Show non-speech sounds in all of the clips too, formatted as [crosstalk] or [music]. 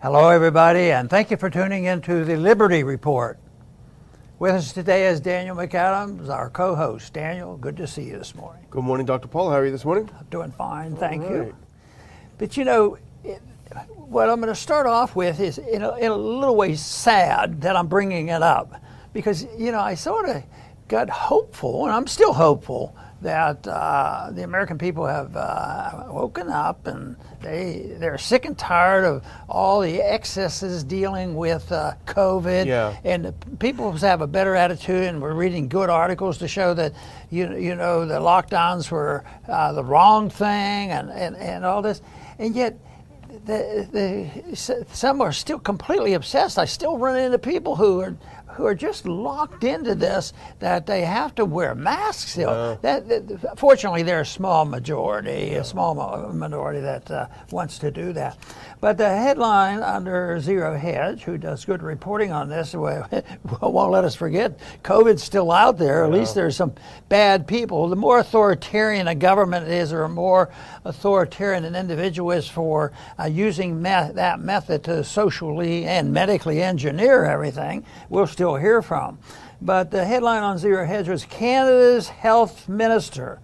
Hello, everybody, and thank you for tuning in to the Liberty Report. With us today is Daniel McAdams, our co host. Daniel, good to see you this morning. Good morning, Dr. Paul. How are you this morning? I'm doing fine, thank right. you. But you know, it, what I'm going to start off with is in a, in a little way sad that I'm bringing it up because, you know, I sort of got hopeful, and I'm still hopeful that uh, the American people have uh, woken up and they they're sick and tired of all the excesses dealing with uh, COVID. Yeah. And people have a better attitude, and we're reading good articles to show that you you know the lockdowns were uh, the wrong thing and, and, and all this, and yet. The, the, some are still completely obsessed. I still run into people who are who are just locked into this that they have to wear masks still. Yeah. That, that, fortunately, they're a small majority, a small minority that uh, wants to do that. But the headline under Zero Hedge, who does good reporting on this, [laughs] won't let us forget COVID's still out there. At least there's some bad people. The more authoritarian a government is, or more authoritarian an individual is for uh, using me- that method to socially and medically engineer everything, we'll still hear from. But the headline on Zero Hedge was Canada's health minister,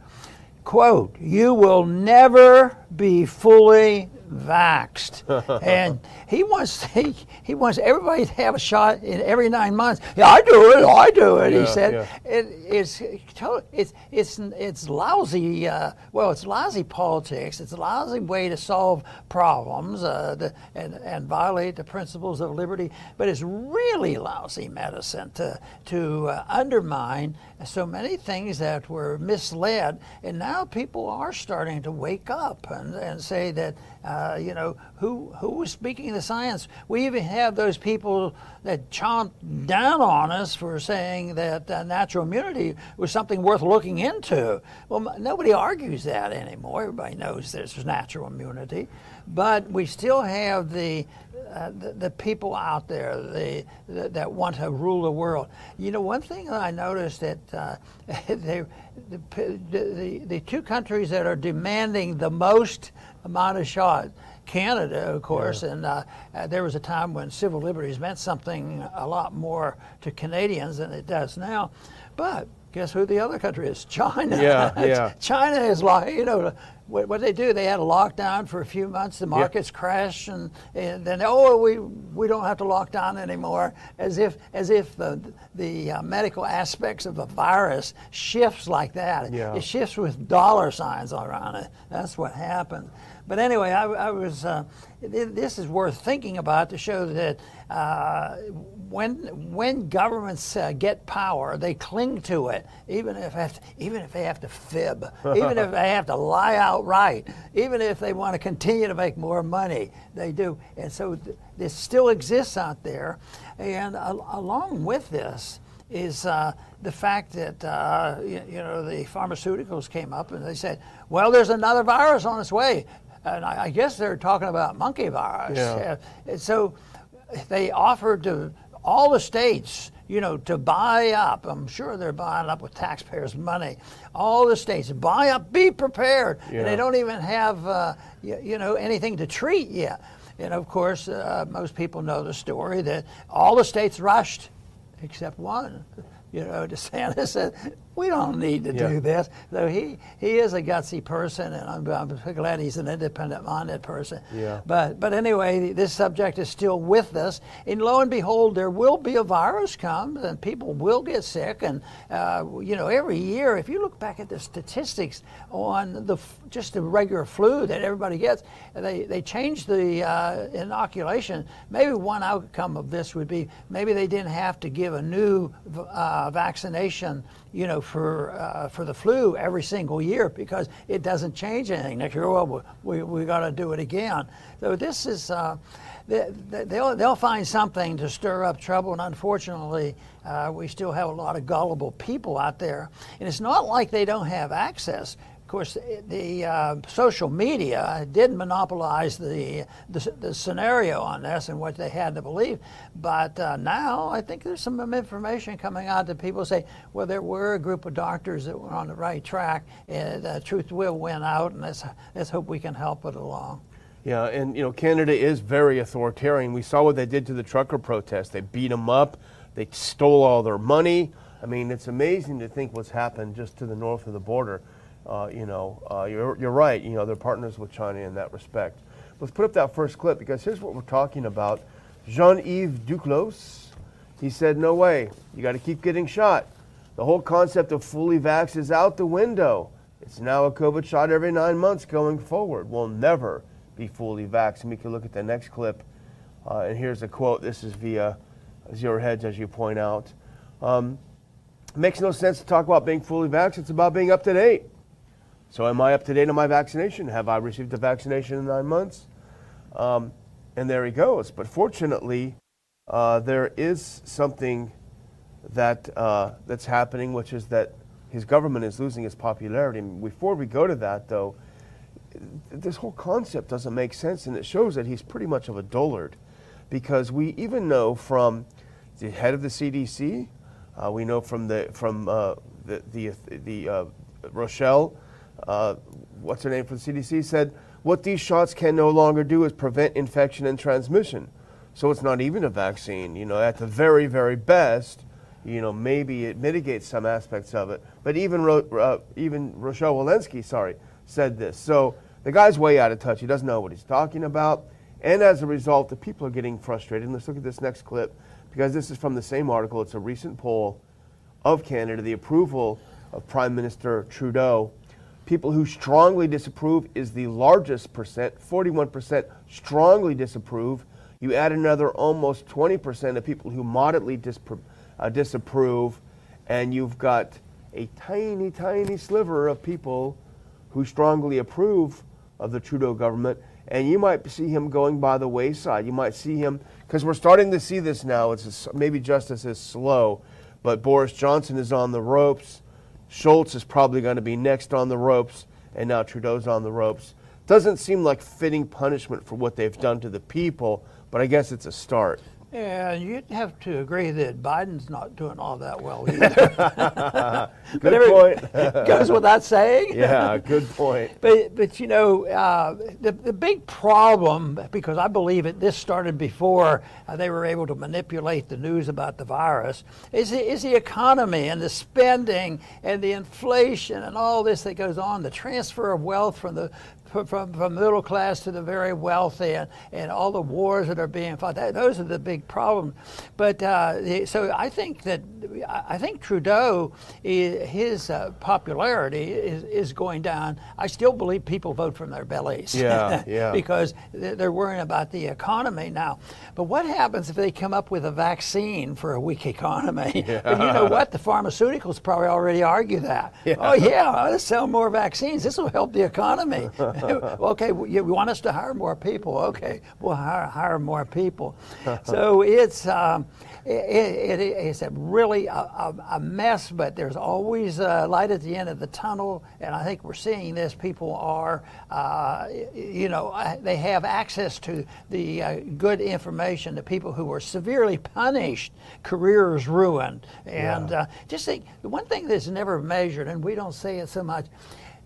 quote, you will never be fully vaxxed. [laughs] and he wants he, he wants everybody to have a shot in every nine months. Yeah, I do it. I do it. Yeah, he said. yeah. It, it's it's it's it's lousy. Uh, well, it's lousy politics. It's a lousy way to solve problems uh, the, and and violate the principles of liberty. But it's really lousy medicine to to uh, undermine so many things that were misled. And now people are starting to wake up and, and say that uh, you know, who who was speaking the science? We even have those people that chomp down on us for saying that uh, natural immunity was something worth looking into. Well, nobody argues that anymore. Everybody knows there's natural immunity, but we still have the uh, the, the people out there the, the, that want to rule the world. You know, one thing that I noticed that uh, [laughs] they, the, the, the two countries that are demanding the most amount of shot, Canada, of course, and uh, uh, there was a time when civil liberties meant something a lot more to Canadians than it does now. But guess who the other country is? China. Yeah, [laughs] yeah. China is like, you know, what, what they do, they had a lockdown for a few months, the markets crashed, and, and then, oh, we, we don't have to lock down anymore, as if, as if the, the uh, medical aspects of a virus shifts like that. Yeah. It shifts with dollar signs around it. That's what happened. But anyway, I, I was. Uh, this is worth thinking about to show that uh, when when governments uh, get power, they cling to it, even if to, even if they have to fib, even if [laughs] they have to lie outright, even if they want to continue to make more money, they do. And so th- this still exists out there, and al- along with this is uh, the fact that uh, you, you know the pharmaceuticals came up and they said, well, there's another virus on its way, and I, I guess they're talking about monkey virus. Yeah. Uh, so they offered to all the states, you know, to buy up. I'm sure they're buying up with taxpayers' money. All the states buy up, be prepared, Yeah. and they don't even have, uh, you, you know, anything to treat yet. And of course, uh, most people know the story that all the states rushed except one. [laughs] You know, [laughs] DeSantis said, "We don't need to Yeah. do this." So he he is a gutsy person, and I'm, I'm glad he's an independent-minded person. Yeah. But but anyway, this subject is still with us, and lo and behold, there will be a virus come, and people will get sick, and uh, you know, every year, if you look back at the statistics on the just the regular flu that everybody gets, they they changed the uh, inoculation. Maybe one outcome of this would be maybe they didn't have to give a new uh, vaccination you know, for uh, for the flu every single year because it doesn't change anything. Next year, well, we we got to do it again. So this is. Uh, they, they'll, they'll find something to stir up trouble, and unfortunately, uh, we still have a lot of gullible people out there. And it's not like they don't have access. Course, the uh, social media did monopolize the, the, the scenario on this and what they had to believe. But uh, now I think there's some information coming out that people say, well, there were a group of doctors that were on the right track, and uh, truth will win out, and let's, let's hope we can help it along. Yeah, and you know Canada is very authoritarian. We saw what they did to the trucker protest. They beat them up. They stole all their money. I mean, it's amazing to think what's happened just to the north of the border. Uh, you know, uh, you're, you're right. You know, they're partners with China in that respect. Let's put up that first clip because here's what we're talking about. Jean-Yves Duclos, he said, no way. You got to keep getting shot. The whole concept of fully vax is out the window. It's now a COVID shot every nine months going forward. We'll never be fully vaxxed. And we can look at the next clip. Uh, and here's a quote. This is via Zero Hedge, as you point out. Um, makes no sense to talk about being fully vaxxed. It's about being up to date. So, am I up to date on my vaccination? Have I received the vaccination in nine months? Um, and there he goes. But fortunately, uh, there is something that uh, that's happening, which is that his government is losing its popularity. And Before we go to that, though, this whole concept doesn't make sense, and it shows that he's pretty much of a dullard, because we even know from the head of the CDC, uh, we know from the from uh, the the, the uh, Rochelle, uh, what's her name from the CDC said what these shots can no longer do is prevent infection and transmission. So it's not even a vaccine. You know, at the very very best, you know, maybe it mitigates some aspects of it. But even Ro- uh, even Rochelle Walensky, sorry, said this. So the guy's way out of touch. He doesn't know what he's talking about. And as a result, the people are getting frustrated. And let's look at this next clip because this is from the same article. It's a recent poll of Canada, the approval of Prime Minister Trudeau. People who strongly disapprove is the largest percent, 41% strongly disapprove. You add another almost 20% of people who moderately dispro- uh, disapprove, and you've got a tiny, tiny sliver of people who strongly approve of the Trudeau government. And you might see him going by the wayside. You might see him, because we're starting to see this now. It's maybe justice is slow, but Boris Johnson is on the ropes. Scholz is probably going to be next on the ropes, and now Trudeau's on the ropes. Doesn't seem like fitting punishment for what they've done to the people, but I guess it's a start. And you'd have to agree that Biden's not doing all that well [laughs] either. good point. goes without saying. [laughs] Yeah, good point. but but you know uh, the the big problem because I believe it this started before uh, they were able to manipulate the news about the virus is the, is the economy and the spending and the inflation and all this that goes on the transfer of wealth from the from, from middle class to the very wealthy and, and all the wars that are being fought. That, those are the big problems. But uh, so I think that I think Trudeau, his uh, popularity is, is going down. I still believe people vote from their bellies. Yeah, [laughs] yeah. because they're worrying about the economy now. But what happens if they come up with a vaccine for a weak economy? [laughs] Yeah. But you know what? The pharmaceuticals probably already argue that. [laughs] Yeah. Oh yeah, let's sell more vaccines. This will help the economy. [laughs] okay, you want us to hire more people? Okay, we'll hire, hire more people. [laughs] so it's um, it, it, it's a really a, a, a, mess, but there's always a light at the end of the tunnel, and I think we're seeing this. People are, uh, you know, they have access to the uh, good information. The people who were severely punished, careers ruined, and yeah. uh, just think the one thing that's never measured, and we don't say it so much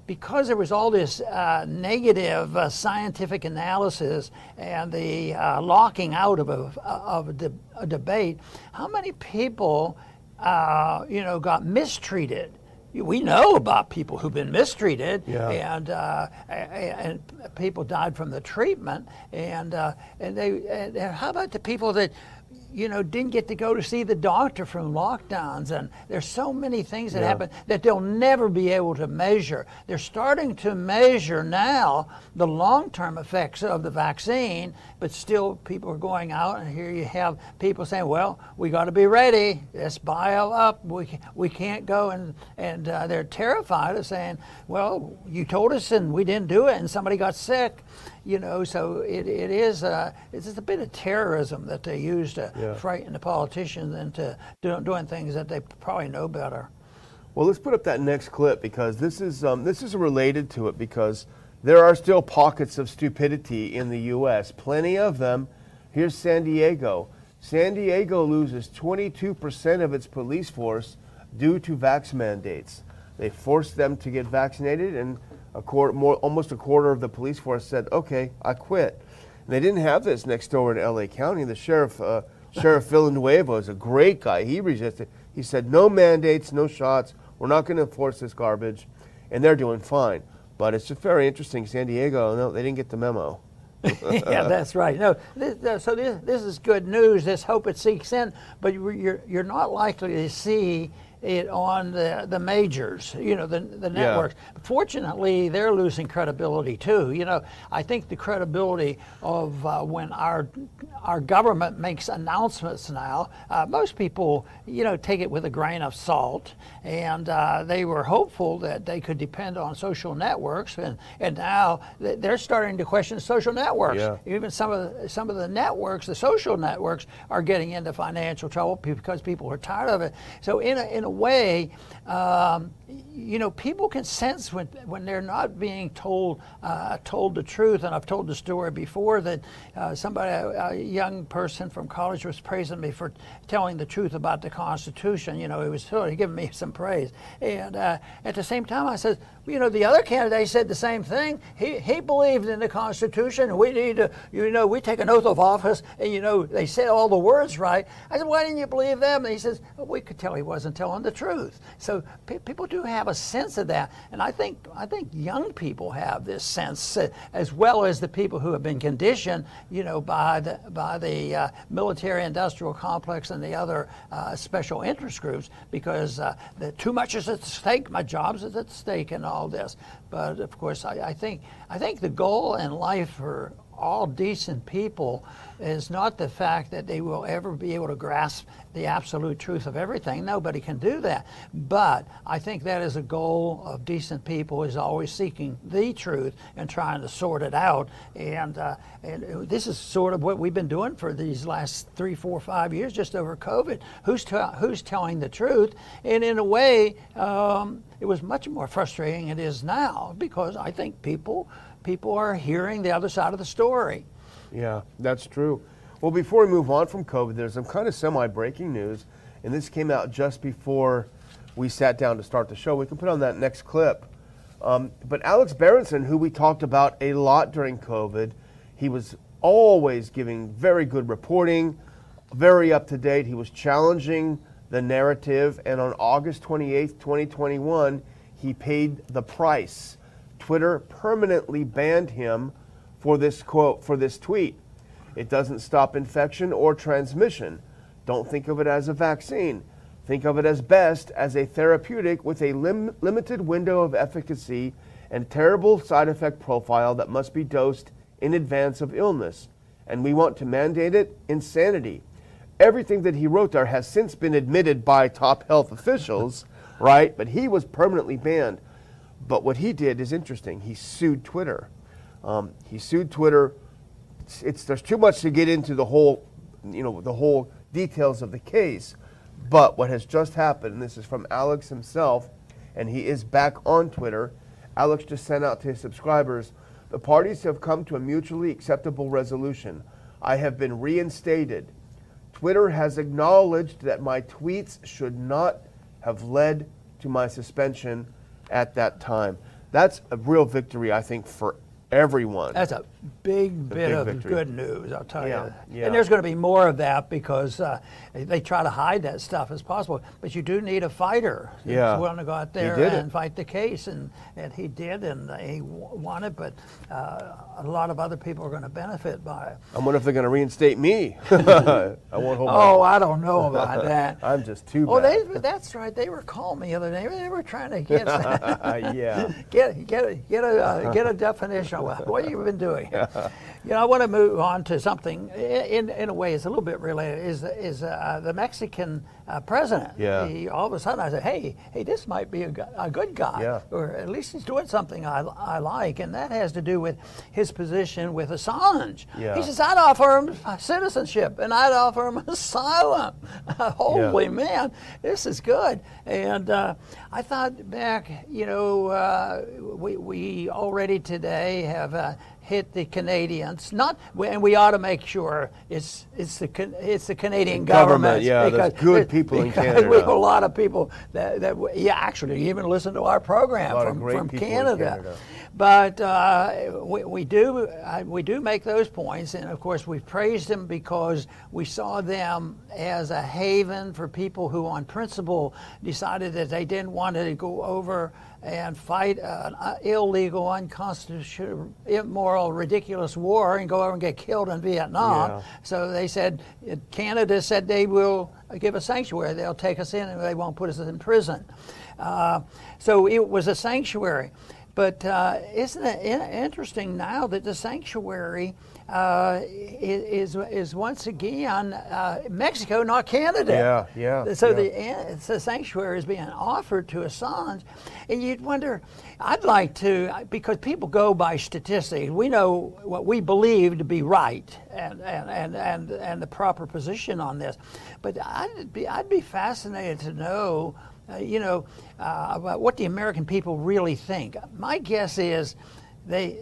because there was all this uh, negative uh, scientific analysis and the uh, locking out of a, of a, de- a debate, how many people, uh, you know, got mistreated? We know about people who've been mistreated, yeah. and uh, and people died from the treatment, and uh, and they. And how about the people that you know, didn't get to go to see the doctor from lockdowns. And there's so many things that yeah. happen that they'll never be able to measure. They're starting to measure now the long term effects of the vaccine, but still people are going out. And here you have people saying, well, we got to be ready. Let's buy up. We, we can't go. And, and uh, they're terrified of saying, well, you told us and we didn't do it, and somebody got sick you know, so it, it is a, it's a bit of terrorism that they use to yeah. frighten the politicians into do, doing things that they probably know better. Well, let's put up that next clip because this is um, this is related to it because there are still pockets of stupidity in the U.S. Plenty of them. Here's San Diego. San Diego loses 22% of its police force due to vax mandates. They forced them to get vaccinated, and a quarter, more, almost a quarter of the police force said, "Okay, I quit." And they didn't have this next door in L.A. County. The sheriff, uh, Sheriff [laughs] Villanueva, is a great guy. He resisted. He said, "No mandates, no shots. We're not going to enforce this garbage," and they're doing fine. But it's just very interesting. San Diego, no, they didn't get the memo. [laughs] yeah, that's right. No, this, so this, this is good news. This hope it seeks in, but you're you're not likely to see it on the, the majors, you know, the, the networks. Yeah. Fortunately, they're losing credibility too. You know, I think the credibility of uh, when our our government makes announcements now, uh, most people, you know, take it with a grain of salt, and uh, they were hopeful that they could depend on social networks, and, and now they're starting to question social networks. Yeah. Even some of the, some of the networks, the social networks, are getting into financial trouble because people are tired of it. So in a, in a a way, um, you know, people can sense when, when they're not being told uh, told the truth. And I've told the story before that uh, somebody, a, a, young person from college, was praising me for telling the truth about the Constitution. You know, he was sort of giving me [laughs] some praise. And uh, at the same time, I said, you know, the other candidate said the same thing. He, he believed in the Constitution. We need to, you know, we take an oath of office, and you know, they said all the words right. I said, why didn't you believe them? And he says, well, we could tell he wasn't telling the truth. So pe- people do have a sense of that, and I think I think young people have this sense uh, as well as the people who have been conditioned, you know, by the by the uh, military-industrial complex and the other uh, special interest groups, because uh, too much is at stake. My job's is at stake, and all all this. But of course, I, I think I think the goal in life for all decent people is not the fact that they will ever be able to grasp the absolute truth of everything. Nobody can do that. But I think that is a goal of decent people is always seeking the truth and trying to sort it out. And, uh, and this is sort of what we've been doing for these last three, four, five years, just over COVID. Who's, who's telling the truth? And in a way, um, it was much more frustrating than it is now because I think people people are hearing the other side of the story. Yeah, that's true. Well, before we move on from COVID, there's some kind of semi breaking news, and this came out just before we sat down to start the show. We can put on that next clip. Um, but Alex Berenson, who we talked about a lot during COVID, he was always giving very good reporting, very up to date. He was challenging the narrative, and on August 28th, 2021, he paid the price. Twitter permanently banned him for this quote for this tweet. It doesn't stop infection or transmission. Don't think of it as a vaccine. Think of it as best as a therapeutic with a lim- limited window of efficacy and terrible side effect profile that must be dosed in advance of illness. And we want to mandate it insanity. Everything that he wrote there has since been admitted by top health officials, right? But he was permanently banned. But what he did is interesting. He sued Twitter. Um, he sued Twitter. It's, it's, there's too much to get into the whole, you know, the whole details of the case. But what has just happened, and this is from Alex himself, and he is back on Twitter. Alex just sent out to his subscribers the parties have come to a mutually acceptable resolution. I have been reinstated. Twitter has acknowledged that my tweets should not have led to my suspension at that time. That's a real victory, I think, for everyone. That's a big bit big of victory. good news, I'll tell yeah, you. Yeah. And there's going to be more of that because uh, they try to hide that stuff as possible. But you do need a fighter yeah. who's willing to go out there and it. fight the case, and, and he did, and he won it. But uh, a lot of other people are going to benefit by it. I wonder if they're going to reinstate me. [laughs] I won't hold. Oh, I don't know about that. [laughs] I'm just too. Oh, they, that's right. They were calling me the other day. They were trying to get [laughs] yeah get get a, get a uh, get a definition. What have you been doing? [laughs] You know, I want to move on to something in, in a way it's a little bit related. Is is uh, the Mexican uh, president? Yeah. He, all of a sudden, I said, "Hey, hey, this might be a, a good guy, yeah. or at least he's doing something I, I like," and that has to do with his position with Assange. Yeah. He says, "I'd offer him citizenship, and I'd offer him [laughs] asylum." [laughs] Holy yeah. man, this is good. And uh, I thought back, you know, uh, we we already today have uh, hit the Canadians. Not, and we ought to make sure it's it's the it's the Canadian government. government. Yeah, there's good people in Canada. We have a lot of people that, that yeah, actually even listen to our program A lot of from, from Canada. Canada. But uh, we, we do we do make those points, and of course we praised them because we saw them as a haven for people who, on principle, decided that they didn't want to go over and fight an uh, illegal, unconstitutional, immoral, ridiculous war and go over and get killed in Vietnam. Yeah. So they said Canada said they will give us sanctuary. They'll take us in and they won't put us in prison. Uh, so it was a sanctuary. But uh, isn't it interesting now that the sanctuary uh, is, is once again uh, Mexico, not Canada? Yeah, yeah, So yeah. the the sanctuary is being offered to Assange, and you'd wonder. I'd like to because people go by statistics. We know what we believe to be right and and and and, and the proper position on this, but I'd be I'd be fascinated to know uh, you know, uh, about what the American people really think. My guess is they,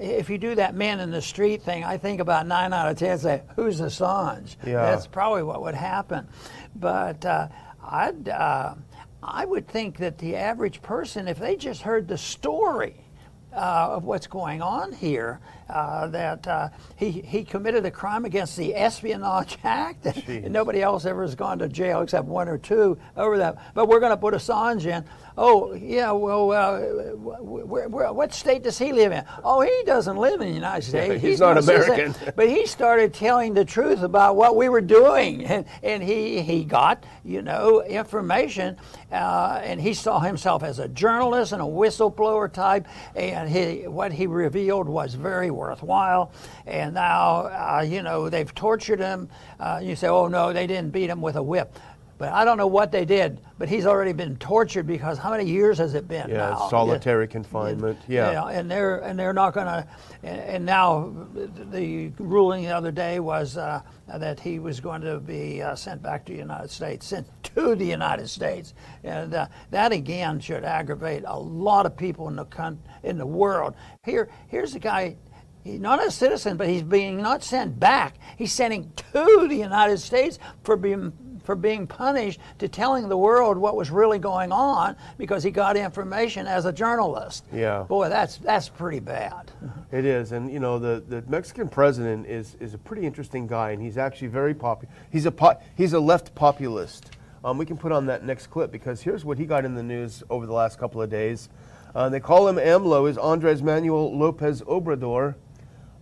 if you do that man in the street thing, I think about nine out of ten say, "Who's Assange?" Yeah. That's probably what would happen. But uh, I'd, uh, I would think that the average person, if they just heard the story. Uh, of what's going on here, uh, that uh, he, he committed a crime against the Espionage [laughs] Act. Jeez. Nobody else ever has gone to jail except one or two over that. But we're going to put Assange in. Oh, yeah, well, uh, where, where, what state does he live in? Oh, he doesn't live in the United States. he's not. American. [laughs] But he started telling the truth about what we were doing. [laughs] And, and he, he got, you know, information. Uh, and he saw himself as a journalist and a whistleblower type. And he, what he revealed was very worthwhile. And now, uh, you know, they've tortured him. Uh, you say, oh, no, they didn't beat him with a whip. But I don't know what they did, but he's already been tortured because how many years has it been Yeah, now? solitary confinement. Yeah. You know, and they're and they're not going to. And, and now, the ruling the other day was uh, that he was going to be uh, sent back to the United States, sent to the United States, and uh, that again should aggravate a lot of people in the con- in the world. Here, here's a guy. He's not a citizen, but he's being not sent back. He's sending to the United States for being for being punished to telling the world what was really going on because he got information as a journalist. Yeah. Boy, that's that's pretty bad. [laughs] It is, and you know the, the Mexican president is, is a pretty interesting guy, and he's actually very popular. He's a po- he's a left populist. Um, we can put on that next clip because here's what he got in the news over the last couple of days. Uh, they call him AMLO, is Andres Manuel Lopez Obrador.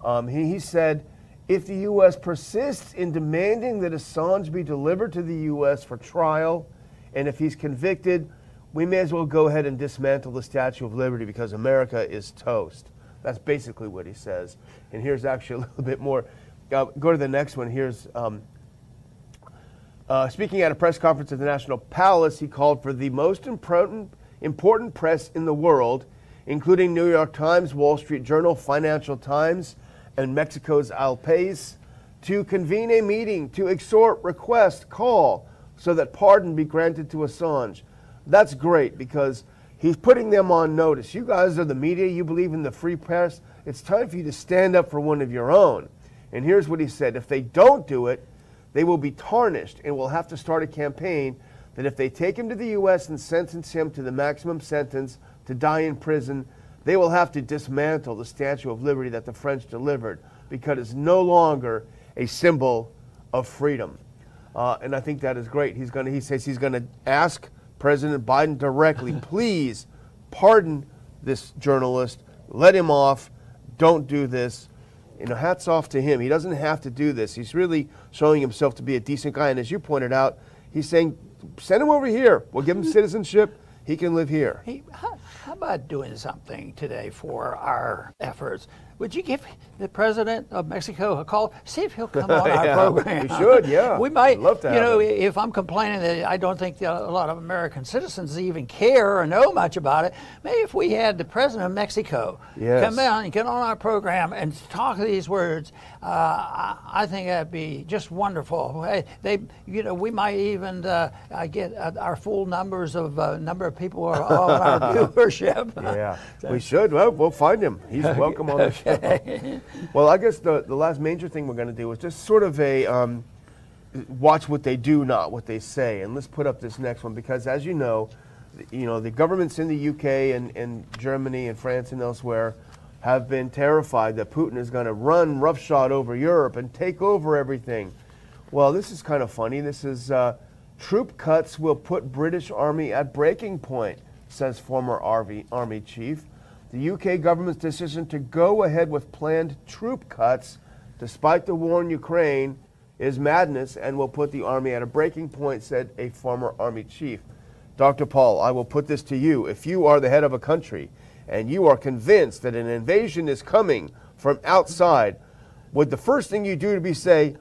Um, he, he said, if the U.S. persists in demanding that Assange be delivered to the U.S. for trial, and if he's convicted, we may as well go ahead and dismantle the Statue of Liberty because America is toast. That's basically what he says. And here's actually [laughs] a little bit more. Uh, go to the next one. Here's um, uh, speaking at a press conference at the National Palace, he called for the most important, important press in the world, including New York Times, Wall Street Journal, Financial Times, and Mexico's Al to convene a meeting to exhort, request, call so that pardon be granted to Assange. That's great because he's putting them on notice. You guys are the media, you believe in the free press. It's time for you to stand up for one of your own. And here's what he said if they don't do it, they will be tarnished and will have to start a campaign that if they take him to the U.S. and sentence him to the maximum sentence to die in prison, they will have to dismantle the Statue of Liberty that the French delivered because it's no longer a symbol of freedom. Uh, and I think that is great. He's to, he says he's going to ask President Biden directly, [laughs] please pardon this journalist, let him off, don't do this. You know, hats off to him. He doesn't have to do this. He's really showing himself to be a decent guy. And as you pointed out, he's saying, send him over here. We'll give him [laughs] citizenship. He can live here. Hey, how, how about doing something today for our efforts? Would you give the president of Mexico a call? See if he'll come on [laughs] our program. we should, yeah. [laughs] We might. I'd love to You know, if I'm complaining that I don't think that a lot of American citizens even care or know much about it, maybe if we had the president of Mexico Yes. come on and get on our program and talk these words, uh, I, think that'd be just wonderful. Hey, They, you know, we might even uh, uh, get uh, our full numbers of uh, number of people are on our [laughs] viewership. Yeah, we should. Well, we'll find him. He's welcome on the show. Well, I guess the, the last major thing we're going to do is just sort of a um, watch what they do, not what they say. And let's put up this next one because, as you know, you know the governments in the UK and, and Germany and France and elsewhere have been terrified that Putin is going to run roughshod over Europe and take over everything. Well, this is kind of funny. This is uh, troop cuts will put British Army at breaking point, says former Army chief. The UK government's decision to go ahead with planned troop cuts, despite the war in Ukraine, is madness and will put the Army at a breaking point, said a former Army chief. Dr. Paul, I will put this to you. If you are the head of a country and you are convinced that an invasion is coming from outside, would the first thing you do to be say,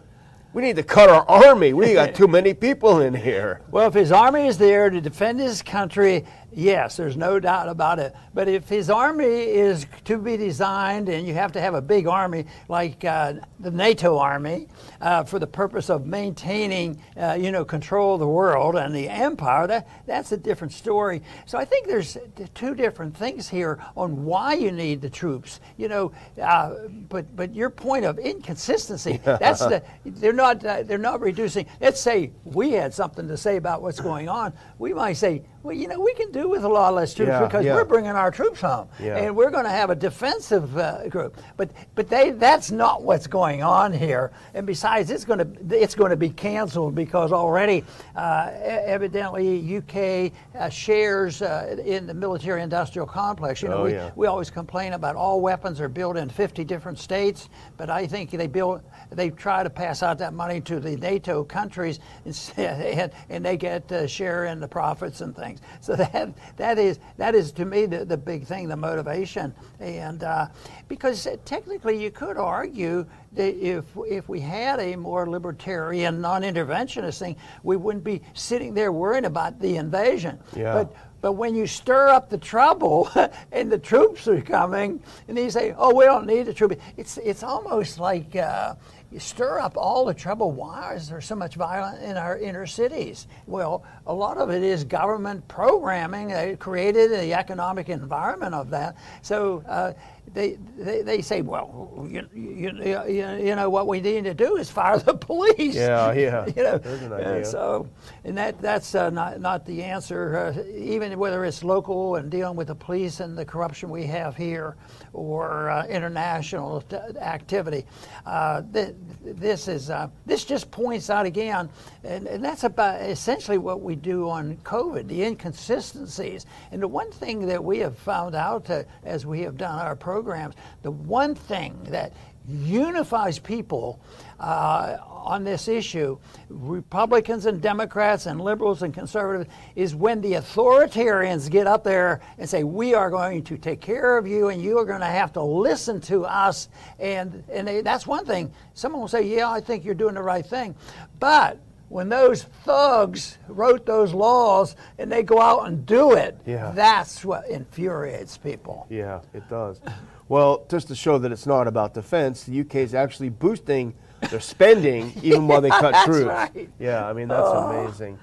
we need to cut our army. We got [laughs] too many people in here. Well, if his army is there to defend his country, yes, there's no doubt about it. But if his army is to be designed, and you have to have a big army like uh, the NATO army uh, for the purpose of maintaining, uh, you know, control of the world and the empire, that that's a different story. So I think there's two different things here on why you need the troops. You know, uh, but but your point of inconsistency, that's the [laughs] they're not uh, they're not reducing. Let's say we had something to say about what's going on. We might say, well, you know, we can do with a lot less troops Yeah, because yeah. we're bringing our troops home, Yeah. and we're going to have a defensive uh, group. But but they that's not what's going on here. And besides, it's going to it's going to be canceled because already, uh, evidently, UK uh, shares uh, in the military-industrial complex. You know, Oh, we, we always complain about all weapons are built in 50 different states, but I think they build they try to pass out that money to the NATO countries instead, [laughs] and, and they get a share in the profits and things. So that that is that is to me the, the big thing, the motivation, and uh, because technically you could argue that if if we had a more libertarian, non-interventionist thing, we wouldn't be sitting there worrying about the invasion. Yeah. But but when you stir up the trouble [laughs] and the troops are coming, and you say, "Oh, we don't need the troops," it's it's almost like uh, you stir up all the trouble. Why is there so much violence in our inner cities? Well, a lot of it is government programming that created the economic environment of that. So. Uh, they, they, they say, well, you, you, you, you know, what we need to do is fire the [laughs] police. Yeah, yeah. [laughs] you know, There's an idea. so, and that that's uh, not not the answer. Uh, even whether it's local and dealing with the police and the corruption we have here, or uh, international t- activity, uh, th- this is uh, this just points out again, and, and that's about essentially what we do on COVID, the inconsistencies. And the one thing that we have found out uh, as we have done our programs, the one thing that unifies people uh, on this issue, Republicans and Democrats and liberals and conservatives, is when the authoritarians get up there and say, "We are going to take care of you, and you are going to have to listen to us." And and they, that's one thing. Someone will say, "Yeah, I think you're doing the right thing," but when those thugs wrote those laws and they go out and do it, Yeah. that's what infuriates people. Yeah, it does. Well, just to show that it's not about defense, the UK is actually boosting their spending even while they [laughs] cut that's troops. right. Yeah, I mean, that's amazing.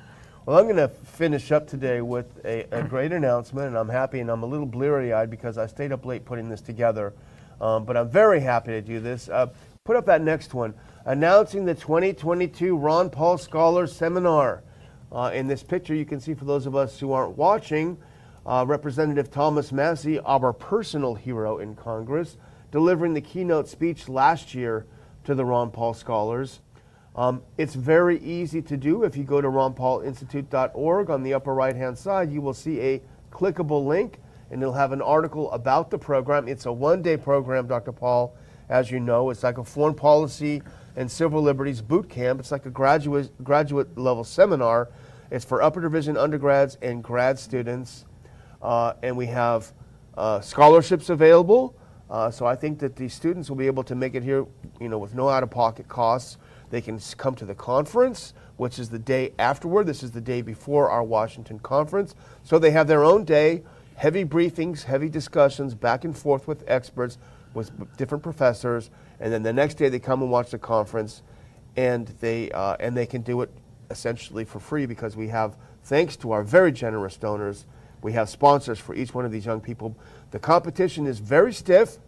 Well, I'm going to finish up today with a, a great announcement, and I'm happy and I'm a little bleary eyed because I stayed up late putting this together. Um, but I'm very happy to do this. Uh, put up that next one. Announcing the 2022 Ron Paul Scholars Seminar. Uh, in this picture, you can see for those of us who aren't watching, uh, Representative Thomas Massie, our personal hero in Congress, delivering the keynote speech last year to the Ron Paul Scholars. Um, it's very easy to do. If you go to ronpaulinstitute.org on the upper right hand side, you will see a clickable link and it'll have an article about the program. It's a one day program, Dr. Paul, as you know. It's like a foreign policy and civil liberties boot camp. It's like a graduate, graduate level seminar. It's for upper division undergrads and grad students. Uh, and we have uh, scholarships available. Uh, so I think that these students will be able to make it here, you know, with no out-of-pocket costs. They can come to the conference, which is the day afterward. This is the day before our Washington conference. So they have their own day, heavy briefings, heavy discussions, back and forth with experts, with different professors, and then the next day they come and watch the conference, and they uh, and they can do it essentially for free because we have, thanks to our very generous donors, we have sponsors for each one of these young people. The competition is very stiff,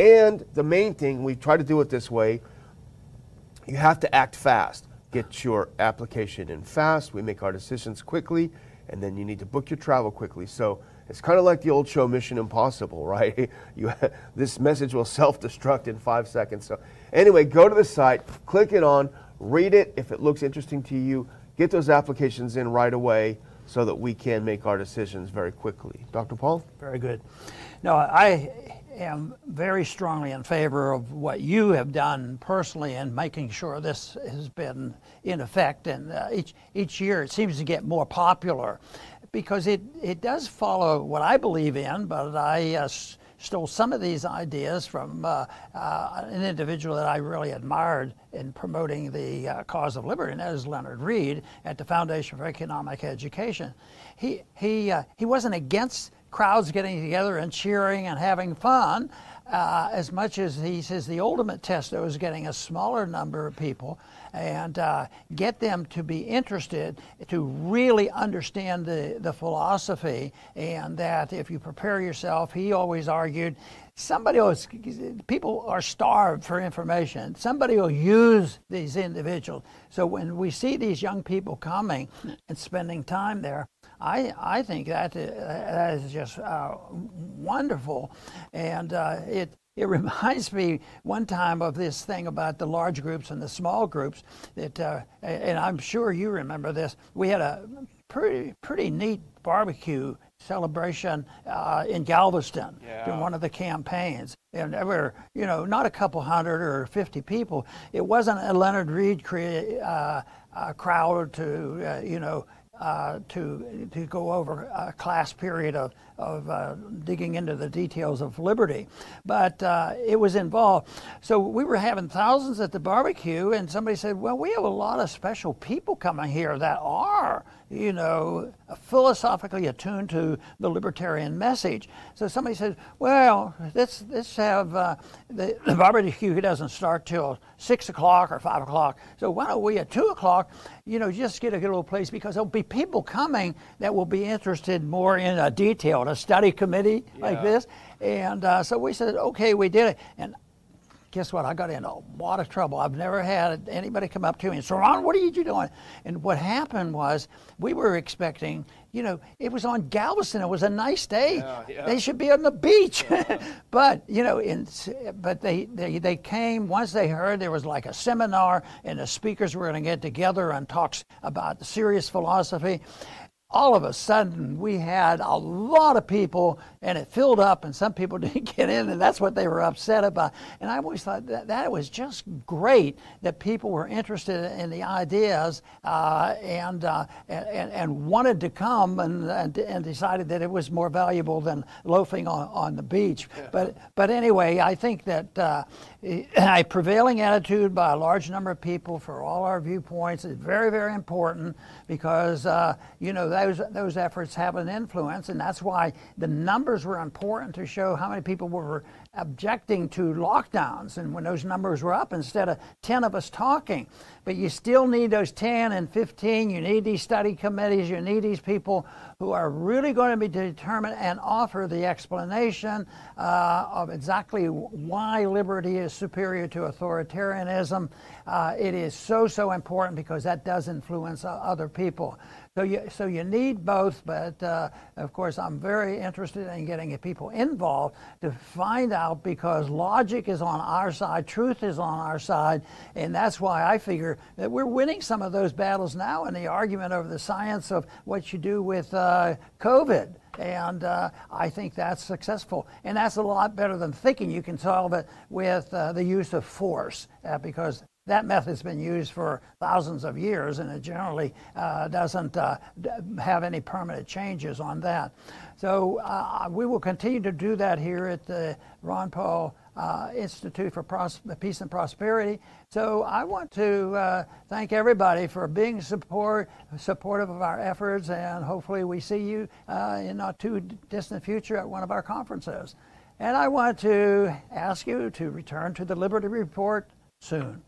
And the main thing, we try to do it this way, you have to act fast. Get your application in fast. We make our decisions quickly, and then you need to book your travel quickly. So it's kind of like the old show Mission Impossible, [laughs] right? You, this message will self-destruct in five seconds. So anyway, go to the site, click it on, read it. If it looks interesting to you, get those applications in right away so that we can make our decisions very quickly. Dr. Paul? Very good. No, I am very strongly in favor of what you have done personally in making sure this has been in effect. And uh, each, each year it seems to get more popular because it, it does follow what I believe in, but I uh, stole some of these ideas from uh, uh, an individual that I really admired in promoting the uh, cause of liberty, and that is Leonard Read at the Foundation for Economic Education. He, he, uh, he wasn't against crowds getting together and cheering and having fun. Uh, as much as he says the ultimate test was getting a smaller number of people and uh, get them to be interested to really understand the, the philosophy and that if you prepare yourself he always argued somebody else people are starved for information. Somebody will use these individuals. So when we see these young people coming and spending time there i, I think that, uh, that is just uh, wonderful. And uh, it it [laughs] reminds me one time of this thing about the large groups and the small groups that uh, and i'm sure you remember this we had a pretty pretty neat barbecue celebration uh, in Galveston yeah. during one of the campaigns. And there were, you know, not a couple hundred or 50 people. It wasn't a Leonard Read crea- uh, uh, crowd to, uh, you know, uh, to to go over a class period of of uh, digging into the details of liberty, but uh, it was involved. So we were having thousands at the barbecue, and somebody said, "Well, we have a lot of special people coming here that are." you know, philosophically attuned to the libertarian message. So somebody says, well, let's, let's have uh, the, [clears throat] the barbecue doesn't start till 6 o'clock or 5 o'clock. So why don't we at 2 o'clock, you know, just get a good little place because there'll be people coming that will be interested more in a detail, a study committee yeah. like this. And uh, so we said, okay, we did it. And guess what? I got in a lot of trouble. I've never had anybody come up to me and say, Ron, what are you doing? And what happened was we were expecting, you know, it was on Galveston. It was a nice day. Yeah, yeah. They should be on the beach. [laughs] but, you know, in, but they, they, they came, once they heard there was like a seminar and the speakers were going to get together and talk about serious philosophy all of a sudden we had a lot of people and it filled up and some people [laughs] didn't get in and that's what they were upset about and i always thought that that was just great that people were interested in the ideas uh, and, uh, and, and wanted to come and, and, and decided that it was more valuable than loafing on, on the beach yeah. but but anyway i think that uh, [clears throat] a prevailing attitude by a large number of people for all our viewpoints is very very important because uh, you know those those efforts have an influence, and that's why the numbers were important to show how many people were objecting to lockdowns and when those numbers were up instead of 10 of us talking. But you still need those 10 and 15. You need these study committees. You need these people who are really going to be determined and offer the explanation uh, of exactly why liberty is superior to authoritarianism. Uh, it is so, so important because that does influence uh, other people. So you, so you need both, but uh, of course, I'm very interested in getting people involved to find out because logic is on our side, truth is on our side, and that's why I figure that we're winning some of those battles now in the argument over the science of what you do with uh, COVID. And uh, I think that's successful. And that's a lot better than thinking you can solve it with uh, the use of force, uh, because that method's been used for thousands of years and it generally uh, doesn't uh, have any permanent changes on that. So uh, we will continue to do that here at the Ron Paul uh, Institute for Pros- Peace and Prosperity. So I want to uh, thank everybody for being support, supportive of our efforts and hopefully we see you uh, in not too distant future at one of our conferences. And I want to ask you to return to the Liberty Report soon.